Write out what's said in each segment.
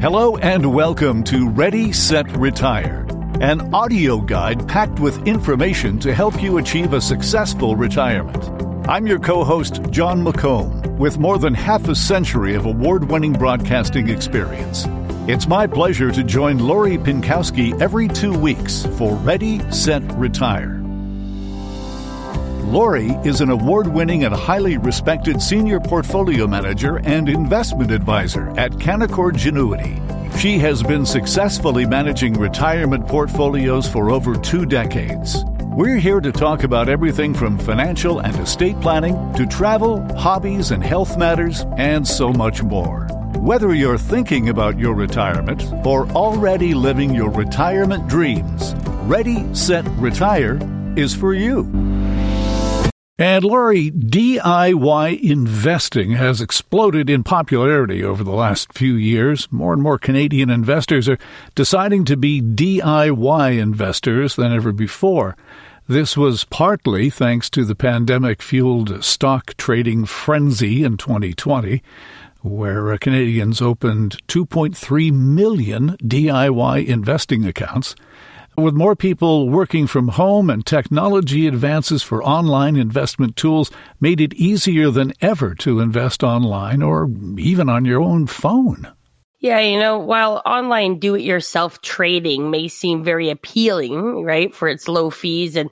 Hello and welcome to Ready, Set, Retire, an audio guide packed with information to help you achieve a successful retirement. I'm your co host, Jon McComb, with more than half a century of award winning broadcasting experience. It's my pleasure to join Lori Pinkowski every two weeks for Ready, Set, Retire. Lori is an award winning and highly respected senior portfolio manager and investment advisor at Canaccord Genuity. She has been successfully managing retirement portfolios for over two decades. We're here to talk about everything from financial and estate planning to travel, hobbies, and health matters, and so much more. Whether you're thinking about your retirement or already living your retirement dreams, Ready, Set, Retire is for you. And Lori, DIY investing has exploded in popularity over the last few years. More and more Canadian investors are deciding to be DIY investors than ever before. This was partly thanks to the pandemic fueled stock trading frenzy in 2020, where uh, Canadians opened 2.3 million DIY investing accounts. With more people working from home and technology advances for online investment tools made it easier than ever to invest online or even on your own phone. Yeah, you know, while online do it yourself trading may seem very appealing, right, for its low fees and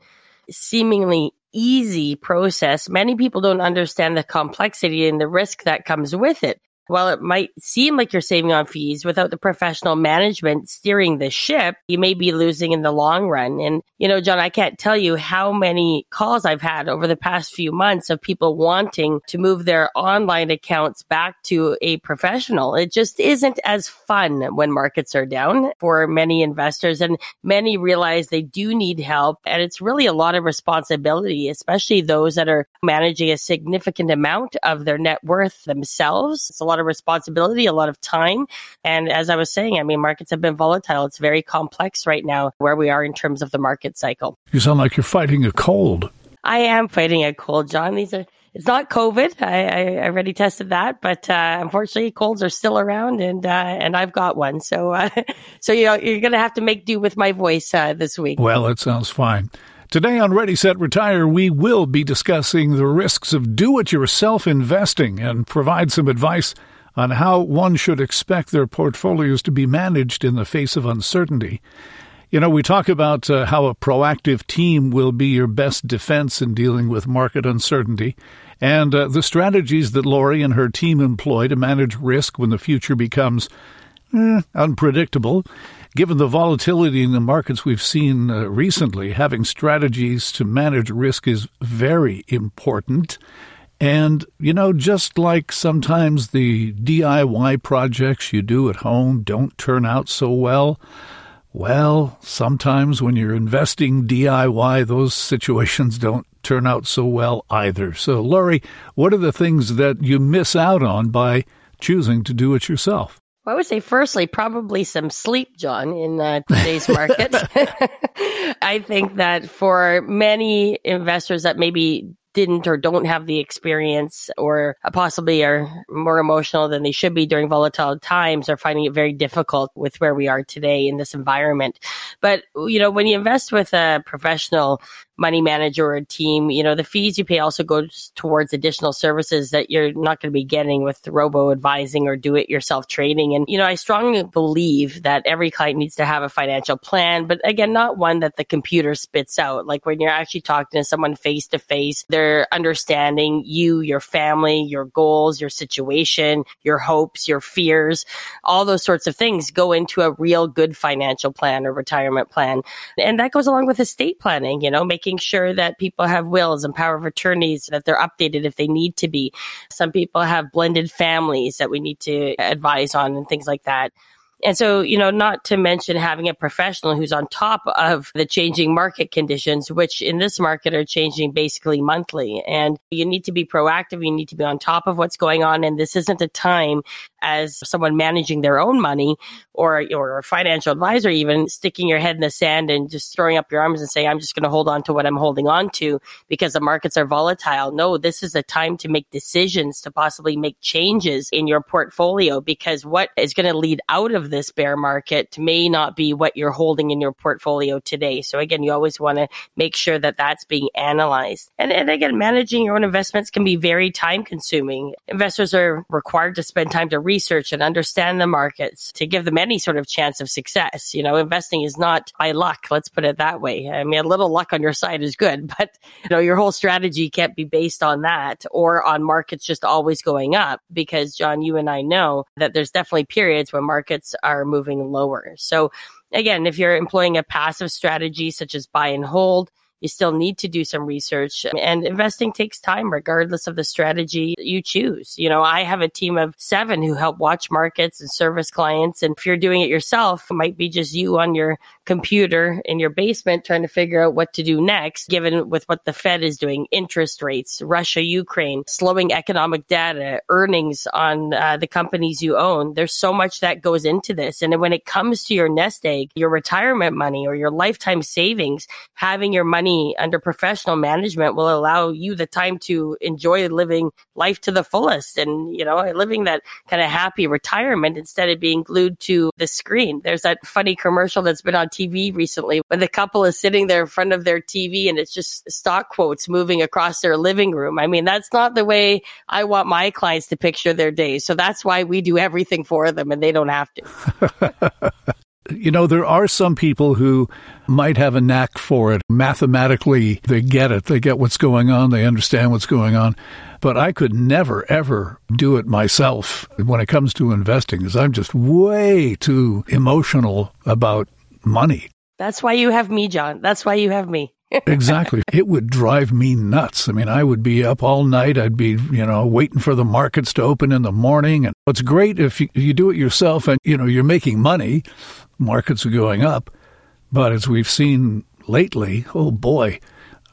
seemingly easy process, many people don't understand the complexity and the risk that comes with it. While it might seem like you're saving on fees without the professional management steering the ship, you may be losing in the long run. And, you know, Jon, I can't tell you how many calls I've had over the past few months of people wanting to move their online accounts back to a professional. It just isn't as fun when markets are down for many investors and many realize they do need help. And it's really a lot of responsibility, especially those that are managing a significant amount of their net worth themselves. It's a lot lot of responsibility, a lot of time. And as I was saying, I mean, markets have been volatile. It's very complex right now where we are in terms of the market cycle. You sound like you're fighting a cold. I am fighting a cold, Jon. These are it's not COVID. I, I, already tested that, but uh, unfortunately, colds are still around, and uh, and I've got one. So uh, so you know you're going to have to make do with my voice uh, this week. Well, it sounds fine. Today on Ready Set Retire, we will be discussing the risks of do it yourself investing and provide some advice on how one should expect their portfolios to be managed in the face of uncertainty. You know, we talk about uh, how a proactive team will be your best defense in dealing with market uncertainty, and uh, the strategies that Lori and her team employ to manage risk when the future becomes eh, unpredictable. Given the volatility in the markets we've seen uh, recently, having strategies to manage risk is very important. And, you know, just like sometimes the DIY projects you do at home don't turn out so well, well, sometimes when you're investing DIY, those situations don't turn out so well either. So, Lori, what are the things that you miss out on by choosing to do it yourself? Well, I would say, firstly, probably some sleep, Jon, in uh, today's market. I think that for many investors that maybe didn't or don't have the experience or possibly are more emotional than they should be during volatile times are finding it very difficult with where we are today in this environment. But, you know, when you invest with a professional money manager or a team, you know, the fees you pay also goes towards additional services that you're not going to be getting with robo advising or do it yourself trading. And, you know, I strongly believe that every client needs to have a financial plan, but again, not one that the computer spits out. Like when you're actually talking to someone face to face, they're understanding you, your family, your goals, your situation, your hopes, your fears, all those sorts of things go into a real good financial plan or retirement plan. And that goes along with estate planning, you know, making making sure that people have wills and power of attorneys, that they're updated if they need to be. Some people have blended families that we need to advise on and things like that. And so, you know, not to mention having a professional who's on top of the changing market conditions, which in this market are changing basically monthly. And you need to be proactive. You need to be on top of what's going on. And this isn't a time as someone managing their own money or, or a financial advisor, even sticking your head in the sand and just throwing up your arms and saying, I'm just going to hold on to what I'm holding on to because the markets are volatile. No, this is a time to make decisions to possibly make changes in your portfolio because what is going to lead out of this bear market may not be what you're holding in your portfolio today. So again, you always want to make sure that that's being analyzed. And, and again, managing your own investments can be very time consuming. Investors are required to spend time to research and understand the markets to give them any sort of chance of success. You know, investing is not by luck. Let's put it that way. I mean, a little luck on your side is good, but you know, your whole strategy can't be based on that or on markets just always going up because Jon, you and I know that there's definitely periods when markets are moving lower. So again, if you're employing a passive strategy such as buy and hold, you still need to do some research and investing takes time regardless of the strategy you choose. You know, I have a team of seven who help watch markets and service clients. And if you're doing it yourself, it might be just you on your computer in your basement trying to figure out what to do next, given with what the Fed is doing, interest rates, Russia, Ukraine, slowing economic data, earnings on uh, the companies you own. There's so much that goes into this. And when it comes to your nest egg, your retirement money or your lifetime savings, having your money under professional management will allow you the time to enjoy living life to the fullest and, you know, living that kind of happy retirement instead of being glued to the screen. There's that funny commercial that's been on TV recently when the couple is sitting there in front of their TV and it's just stock quotes moving across their living room. I mean, that's not the way I want my clients to picture their days. So that's why we do everything for them and they don't have to. you know, there are some people who might have a knack for it. Mathematically, they get it. They get what's going on. They understand what's going on. But I could never, ever do it myself when it comes to investing because I'm just way too emotional about money. That's why you have me, Jon. That's why you have me. exactly. It would drive me nuts. I mean, I would be up all night. I'd be, you know, waiting for the markets to open in the morning. And it's great if you, you do it yourself and, you know, you're making money markets are going up. But as we've seen lately, oh boy,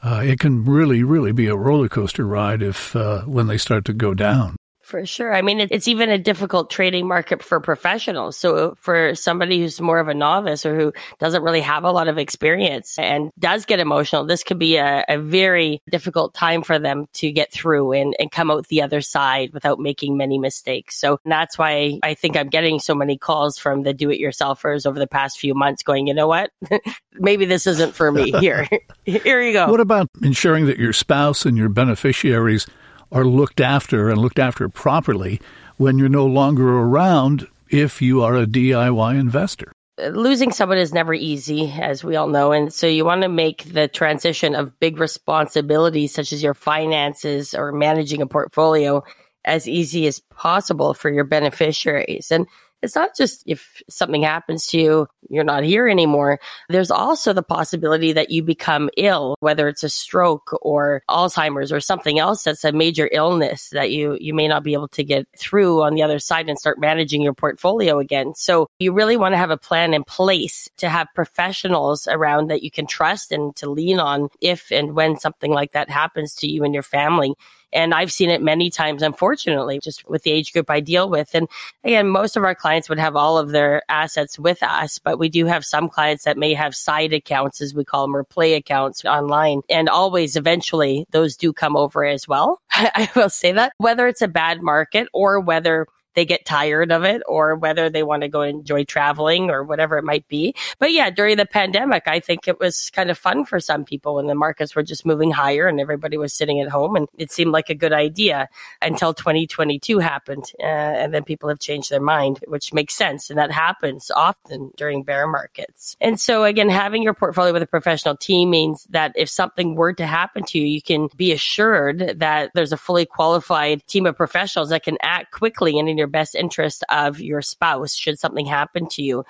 uh, it can really, really be a roller coaster ride if uh, when they start to go down. For sure. I mean, it's even a difficult trading market for professionals. So uh, for somebody who's more of a novice or who doesn't really have a lot of experience and does get emotional, this could be a, a very difficult time for them to get through and, and come out the other side without making many mistakes. So that's why I think I'm getting so many calls from the do it yourselfers over the past few months going, you know what? Maybe this isn't for me. Here, here you go. What about ensuring that your spouse and your beneficiaries are looked after and looked after properly when you're no longer around if you are a DIY investor. Losing someone is never easy, as we all know. And so you want to make the transition of big responsibilities, such as your finances or managing a portfolio, as easy as possible for your beneficiaries. And it's not just if something happens to you, you're not here anymore. There's also the possibility that you become ill, whether it's a stroke or Alzheimer's or something else that's a major illness that you, you may not be able to get through on the other side and start managing your portfolio again. So you really want to have a plan in place to have professionals around that you can trust and to lean on if and when something like that happens to you and your family. And I've seen it many times, unfortunately, just with the age group I deal with. And again, most of our clients would have all of their assets with us, but we do have some clients that may have side accounts, as we call them, or play accounts online. And always eventually those do come over as well. I will say that whether it's a bad market or whether they get tired of it or whether they want to go enjoy traveling or whatever it might be. But yeah, during the pandemic, I think it was kind of fun for some people when the markets were just moving higher and everybody was sitting at home and it seemed like a good idea until 2022 happened. Uh, and then people have changed their mind, which makes sense. And that happens often during bear markets. And so again, having your portfolio with a professional team means that if something were to happen to you, you can be assured that there's a fully qualified team of professionals that can act quickly and in your your best interest of your spouse should something happen to you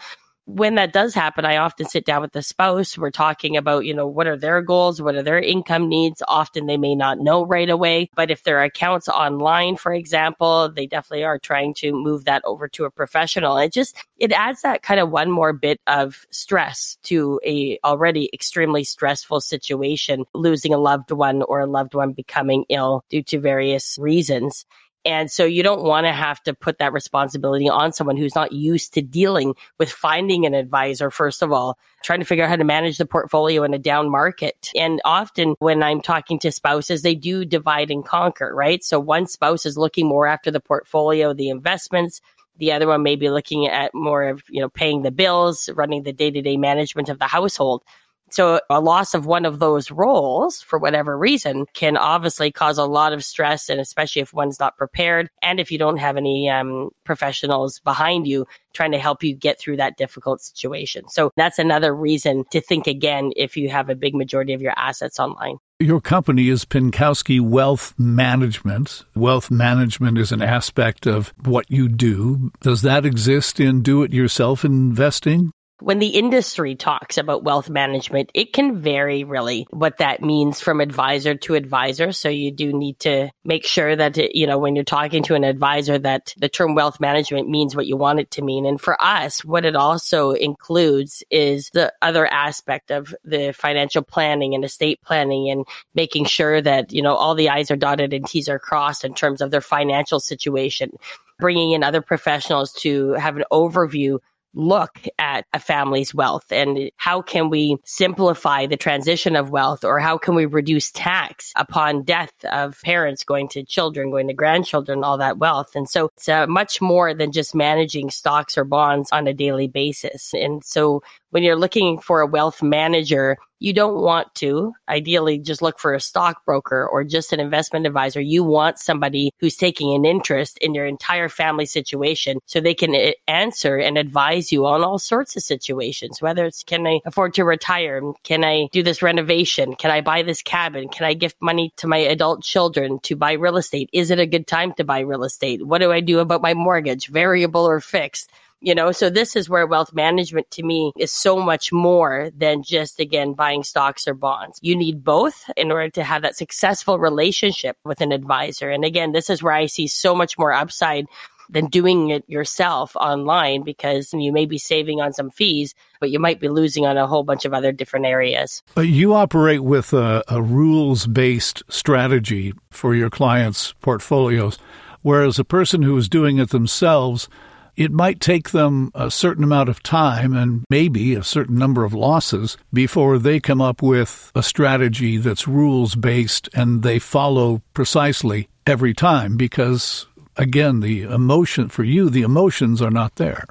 when that does happen, I often sit down with the spouse. We're talking about, you know, what are their goals? What are their income needs? Often they may not know right away, but if their accounts online, for example, they definitely are trying to move that over to a professional. It just, it adds that kind of one more bit of stress to a already extremely stressful situation, losing a loved one or a loved one becoming ill due to various reasons. And so you don't want to have to put that responsibility on someone who's not used to dealing with finding an advisor, first of all, trying to figure out how to manage the portfolio in a down market. And often when I'm talking to spouses, they do divide and conquer, right? So one spouse is looking more after the portfolio, the investments. The other one may be looking at more of, you know, paying the bills, running the day to day management of the household. So a loss of one of those roles for whatever reason can obviously cause a lot of stress and especially if one's not prepared and if you don't have any um, professionals behind you trying to help you get through that difficult situation. So that's another reason to think again if you have a big majority of your assets online. Your company is Pinkowski Wealth Management. Wealth management is an aspect of what you do. Does that exist in do it yourself investing? When the industry talks about wealth management, it can vary really what that means from advisor to advisor. So you do need to make sure that, it, you know, when you're talking to an advisor that the term wealth management means what you want it to mean. And for us, what it also includes is the other aspect of the financial planning and estate planning and making sure that, you know, all the I's are dotted and T's are crossed in terms of their financial situation bringing in other professionals to have an overview look at a family's wealth and how can we simplify the transition of wealth or how can we reduce tax upon death of parents going to children, going to grandchildren, all that wealth. And so it's uh, much more than just managing stocks or bonds on a daily basis. And so when you're looking for a wealth manager, you don't want to ideally just look for a stockbroker or just an investment advisor. You want somebody who's taking an interest in your entire family situation so they can eh, answer and advise you on all sorts of situations, whether it's can I afford to retire? Can I do this renovation? Can I buy this cabin? Can I gift money to my adult children to buy real estate? Is it a good time to buy real estate? What do I do about my mortgage, variable or fixed? You know so this is where wealth management to me is so much more than just again buying stocks or bonds you need both in order to have that successful relationship with an advisor and again this is where i see so much more upside than doing it yourself online because you may be saving on some fees, but you might be losing on a whole bunch of other different areas. You operate with a, a rules based strategy for your clients' portfolios, whereas a person who is doing it themselves it might take them a certain amount of time and maybe a certain number of losses before they come up with a strategy that's rules based and they follow precisely every time because, again, the emotion for you, the emotions are not there.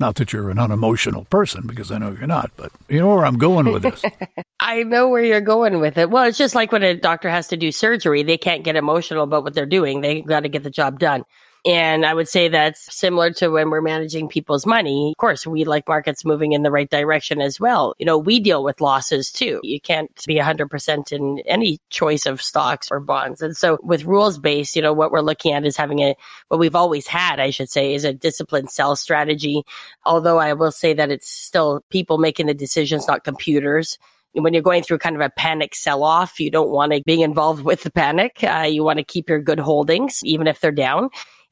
Not that you're an unemotional person, because I know you're not, but you know where I'm going with this. I know where you're going with it. Well, it's just like when a doctor has to do surgery, they can't get emotional about what they're doing. They got to get the job done. And I would say that's similar to when we're managing people's money. Of course, we like markets moving in the right direction as well. You know, we deal with losses too. You can't be 100% in any choice of stocks or bonds. And so with rules based, you know, what we're looking at is having a, what we've always had, I should say, is a disciplined sell strategy. Although I will say that it's still people making the decisions, not computers when you're going through kind of a panic sell off, you don't want to be involved with the panic. Uh, you want to keep your good holdings, even if they're down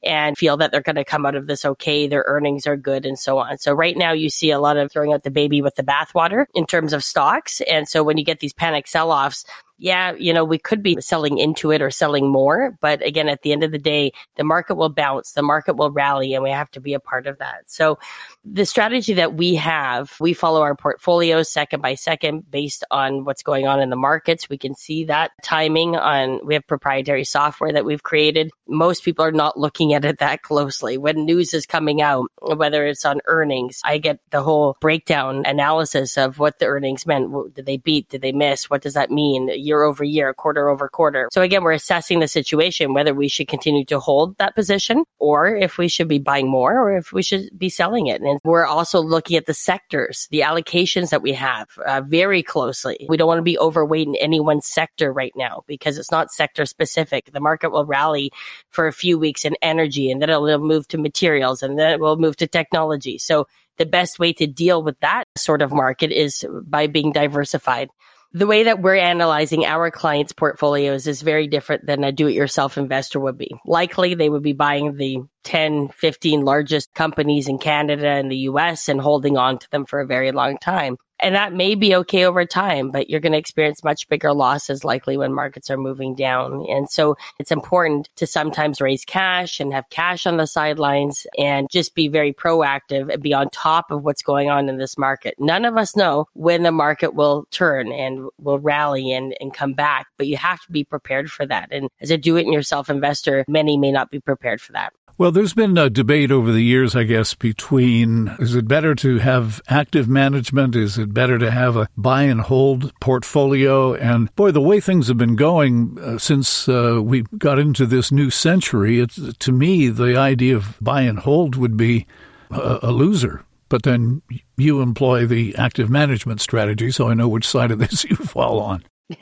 and feel that they're going to come out of this okay. Their earnings are good and so on. So right now you see a lot of throwing out the baby with the bathwater in terms of stocks. And so when you get these panic sell offs, yeah, you know, we could be selling into it or selling more. But again, at the end of the day, the market will bounce, the market will rally, and we have to be a part of that. So the strategy that we have, we follow our portfolios second by second based on what's going on in the markets. We can see that timing on, we have proprietary software that we've created. Most people are not looking at it that closely. When news is coming out, whether it's on earnings, I get the whole breakdown analysis of what the earnings meant. Did they beat? Did they miss? What does that mean? Year over year, quarter over quarter. So again, we're assessing the situation, whether we should continue to hold that position or if we should be buying more or if we should be selling it. And we're also looking at the sectors, the allocations that we have uh, very closely. We don't want to be overweight in any one sector right now because it's not sector specific. The market will rally for a few weeks in energy and then it'll move to materials and then it will move to technology. So the best way to deal with that sort of market is by being diversified the way that we're analyzing our clients' portfolios is very different than a do it yourself investor would be. Likely they would be buying the 10, 15 largest companies in Canada and the US and holding on to them for a very long time. And that may be okay over time, but you're going to experience much bigger losses likely when markets are moving down. And so it's important to sometimes raise cash and have cash on the sidelines and just be very proactive and be on top of what's going on in this market. None of us know when the market will turn and will rally and, and come back, but you have to be prepared for that. And as a do it yourself investor, many may not be prepared for that. Well, there's been a debate over the years, I guess, between is it better to have active management? Is it better to have a buy and hold portfolio? And boy, the way things have been going uh, since uh, we got into this new century, it's, to me, the idea of buy and hold would be a, a loser. But then you employ the active management strategy, so I know which side of this you fall on.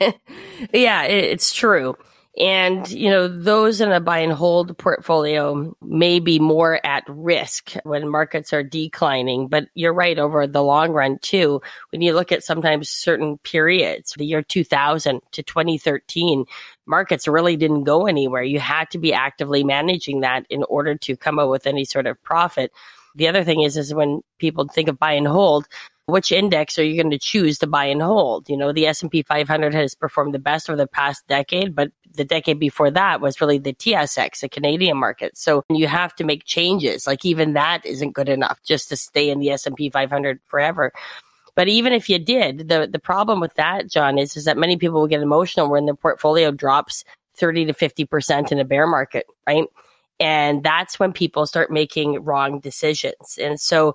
yeah, it's true. And, you know, those in a buy and hold portfolio may be more at risk when markets are declining. But you're right over the long run too. When you look at sometimes certain periods, the year 2000 to 2013, markets really didn't go anywhere. You had to be actively managing that in order to come up with any sort of profit. The other thing is, is when people think of buy and hold, which index are you going to choose to buy and hold? You know, the S&P 500 has performed the best over the past decade, but the decade before that was really the TSX, the Canadian market. So you have to make changes. Like even that isn't good enough just to stay in the S&P 500 forever. But even if you did, the the problem with that, Jon, is is that many people will get emotional when their portfolio drops 30 to 50% in a bear market, right? And that's when people start making wrong decisions. And so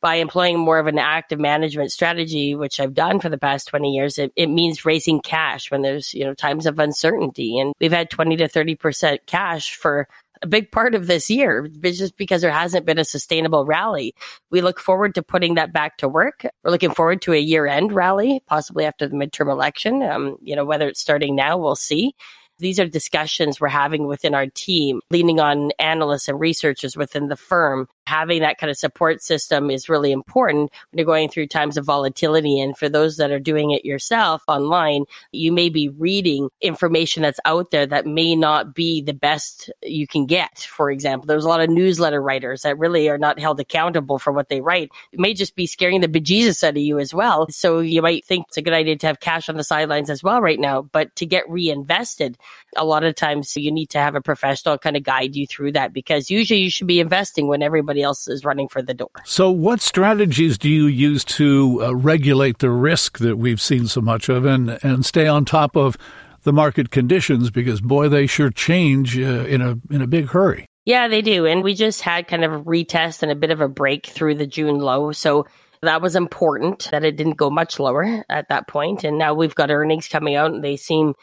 by employing more of an active management strategy, which I've done for the past 20 years, it, it means raising cash when there's, you know, times of uncertainty. And we've had 20 to 30% cash for a big part of this year, just because there hasn't been a sustainable rally. We look forward to putting that back to work. We're looking forward to a year end rally, possibly after the midterm election. Um, you know, whether it's starting now, we'll see. These are discussions we're having within our team, leaning on analysts and researchers within the firm. Having that kind of support system is really important when you're going through times of volatility. And for those that are doing it yourself online, you may be reading information that's out there that may not be the best you can get. For example, there's a lot of newsletter writers that really are not held accountable for what they write. It may just be scaring the bejesus out of you as well. So you might think it's a good idea to have cash on the sidelines as well right now, but to get reinvested, a lot of times you need to have a professional kind of guide you through that because usually you should be investing when everybody else is running for the door. So, what strategies do you use to uh, regulate the risk that we've seen so much of and, and stay on top of the market conditions? Because, boy, they sure change uh, in, a, in a big hurry. Yeah, they do. And we just had kind of a retest and a bit of a break through the June low. So, that was important that it didn't go much lower at that point. And now we've got earnings coming out and they seem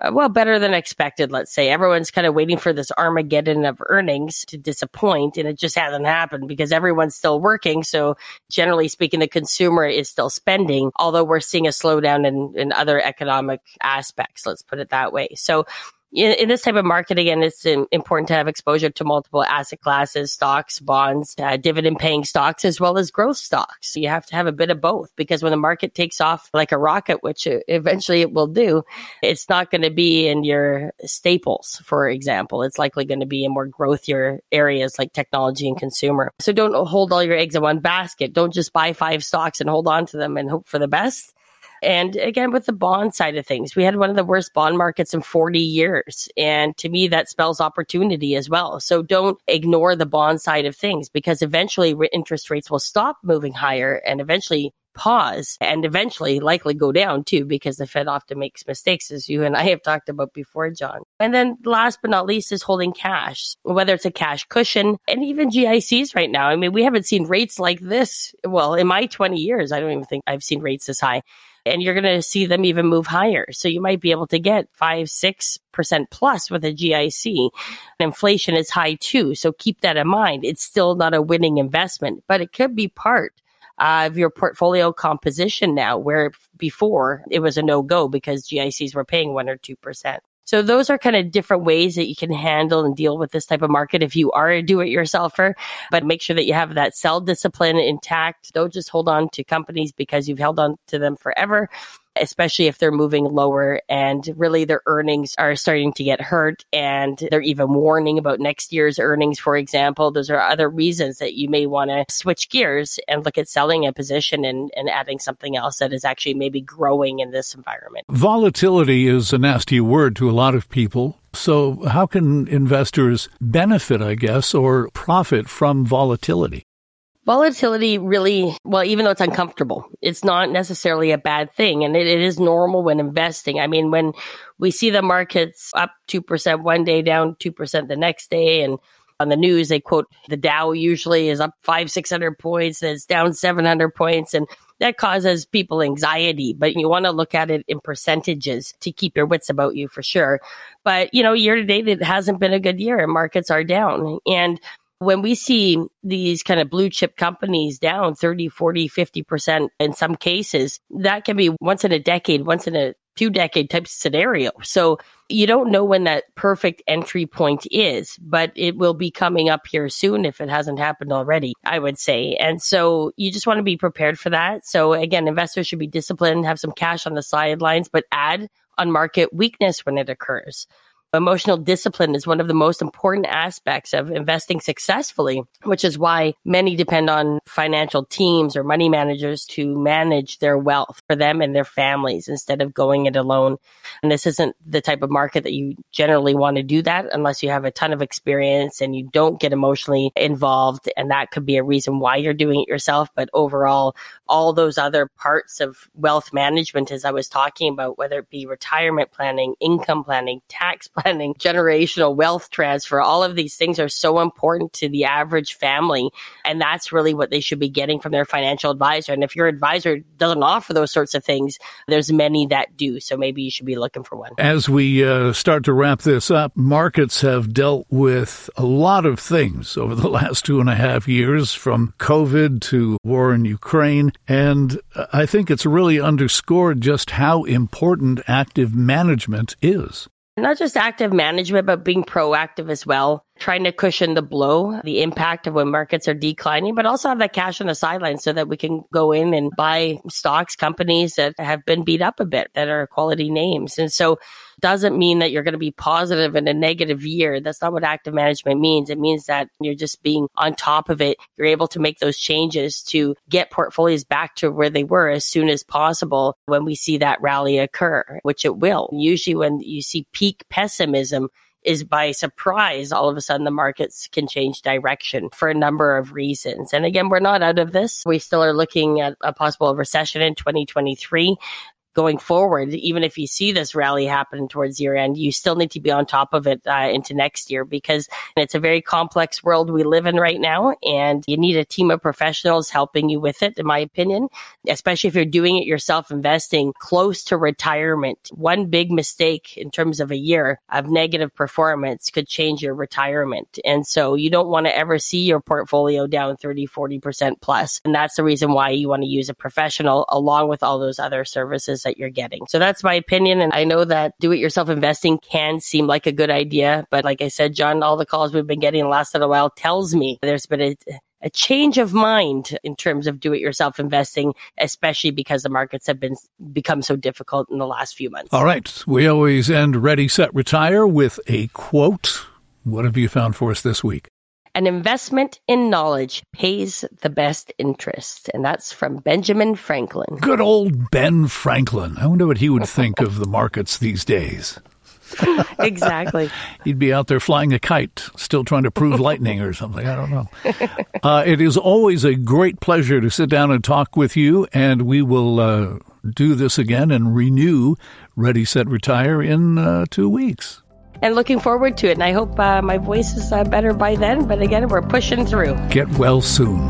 Uh, well, better than expected, let's say. Everyone's kind of waiting for this Armageddon of earnings to disappoint, and it just hasn't happened because everyone's still working. So, generally speaking, the consumer is still spending, although we're seeing a slowdown in, in other economic aspects, let's put it that way. So, in, in, this type of market, again, it's important to have exposure to multiple asset classes, stocks, bonds, uh, dividend paying stocks, as well as growth stocks. You have to have a bit of both because when the market takes off like a rocket, which eventually it will do, it's not going to be in your staples, for example. It's likely going to be in more growthier areas like technology and consumer. So don't hold all your eggs in one basket. Don't just buy five stocks and hold on to them and hope for the best and again, with the bond side of things, we had one of the worst bond markets in 40 years. And to me, that spells opportunity as well. So don't ignore the bond side of things because eventually interest rates will stop moving higher and eventually pause and eventually likely go down too because the Fed often makes mistakes, as you and I have talked about before, Jon. And then last but not least is holding cash, whether it's a cash cushion and even GICs right now. I mean, we haven't seen rates like this. Well, in my 20 years, I don't even think I've seen rates this high and you're going to see them even move higher. So you might be able to get five, six percent plus with a GIC. Inflation is high too. So keep that in mind. It's still not a winning investment, but it could be part of your portfolio composition now, where before it was a no go because GICs were paying one or 2%. So those are kind of different ways that you can handle and deal with this type of market if you are a do-it-yourselfer. But make sure that you have that sell discipline intact. Don't just hold on to companies because you've held on to them forever. Especially if they're moving lower and really their earnings are starting to get hurt and they're even warning about next year's earnings, for example. Those are other reasons that you may want to switch gears and look at selling a position and, and adding something else that is actually maybe growing in this environment. Volatility is a nasty word to a lot of people. So, how can investors benefit, I guess, or profit from volatility? Volatility really, well, even though it's uncomfortable, it's not necessarily a bad thing. And it, it is normal when investing. I mean, when we see the markets up 2% one day, down 2% the next day, and on the news, they quote the Dow usually is up five, 600 points, then it's down 700 points. And that causes people anxiety, but you want to look at it in percentages to keep your wits about you for sure. But, you know, year to date, it hasn't been a good year and markets are down. And when we see these kind of blue chip companies down 30, 40, 50% in some cases, that can be once in a decade, once in a two decade type scenario. So you don't know when that perfect entry point is, but it will be coming up here soon if it hasn't happened already, I would say. And so you just want to be prepared for that. So again, investors should be disciplined, have some cash on the sidelines, but add on market weakness when it occurs. Emotional discipline is one of the most important aspects of investing successfully, which is why many depend on financial teams or money managers to manage their wealth for them and their families instead of going it alone. And this isn't the type of market that you generally want to do that unless you have a ton of experience and you don't get emotionally involved. And that could be a reason why you're doing it yourself. But overall, all those other parts of wealth management, as I was talking about, whether it be retirement planning, income planning, tax planning, planning, generational wealth transfer, all of these things are so important to the average family. And that's really what they should be getting from their financial advisor. And if your advisor doesn't offer those sorts of things, there's many that do. So maybe you should be looking for one. As we uh, start to wrap this up, markets have dealt with a lot of things over the last two and a half years, from COVID to war in Ukraine. And I think it's really underscored just how important active management is. Not just active management, but being proactive as well trying to cushion the blow, the impact of when markets are declining, but also have that cash on the sidelines so that we can go in and buy stocks, companies that have been beat up a bit that are quality names. And so doesn't mean that you're going to be positive in a negative year. That's not what active management means. It means that you're just being on top of it. You're able to make those changes to get portfolios back to where they were as soon as possible when we see that rally occur, which it will. Usually when you see peak pessimism, is by surprise, all of a sudden the markets can change direction for a number of reasons. And again, we're not out of this. We still are looking at a possible recession in 2023 going forward, even if you see this rally happen towards year end, you still need to be on top of it uh, into next year because it's a very complex world we live in right now. And you need a team of professionals helping you with it, in my opinion, especially if you're doing it yourself, investing close to retirement. One big mistake in terms of a year of negative performance could change your retirement. And so you don't want to ever see your portfolio down 30, 40% plus. And that's the reason why you want to use a professional along with all those other services that you're getting. So that's my opinion. And I know that do it yourself investing can seem like a good idea. But like I said, Jon, all the calls we've been getting the last little while tells me there's been a, a change of mind in terms of do it yourself investing, especially because the markets have been become so difficult in the last few months. All right. We always end Ready, Set, Retire with a quote. What have you found for us this week? An investment in knowledge pays the best interest. And that's from Benjamin Franklin. Good old Ben Franklin. I wonder what he would think of the markets these days. exactly. He'd be out there flying a kite, still trying to prove lightning or something. I don't know. Uh, it is always a great pleasure to sit down and talk with you, and we will uh, do this again and renew Ready, Set, Retire in uh, two weeks and looking forward to it. And I hope uh, my voice is uh, better by then. But again, we're pushing through. Get well soon.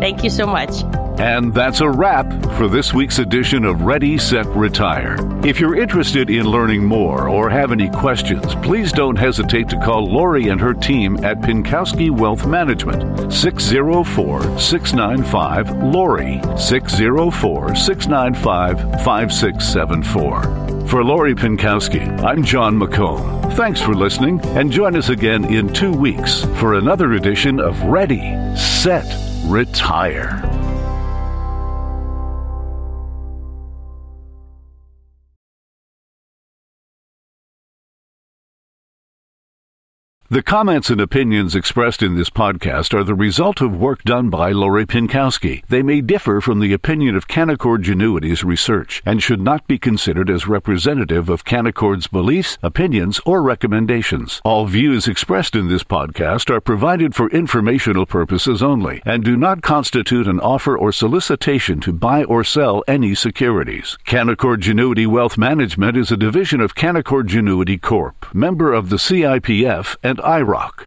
Thank you so much. And that's a wrap for this week's edition of Ready, Set, Retire. If you're interested in learning more or have any questions, please don't hesitate to call Lori and her team at Pinkowski Wealth Management, 604 695 Lori, 604 695 5674. For Lori Pinkowski, I'm Jon McComb. Thanks for listening, and join us again in two weeks for another edition of Ready, Set, Retire. The comments and opinions expressed in this podcast are the result of work done by Lori Pinkowski. They may differ from the opinion of Canaccord Genuity's research and should not be considered as representative of Canaccord's beliefs, opinions, or recommendations. All views expressed in this podcast are provided for informational purposes only and do not constitute an offer or solicitation to buy or sell any securities. Canaccord Genuity Wealth Management is a division of Canaccord Genuity Corp., member of the CIPF and IIROC.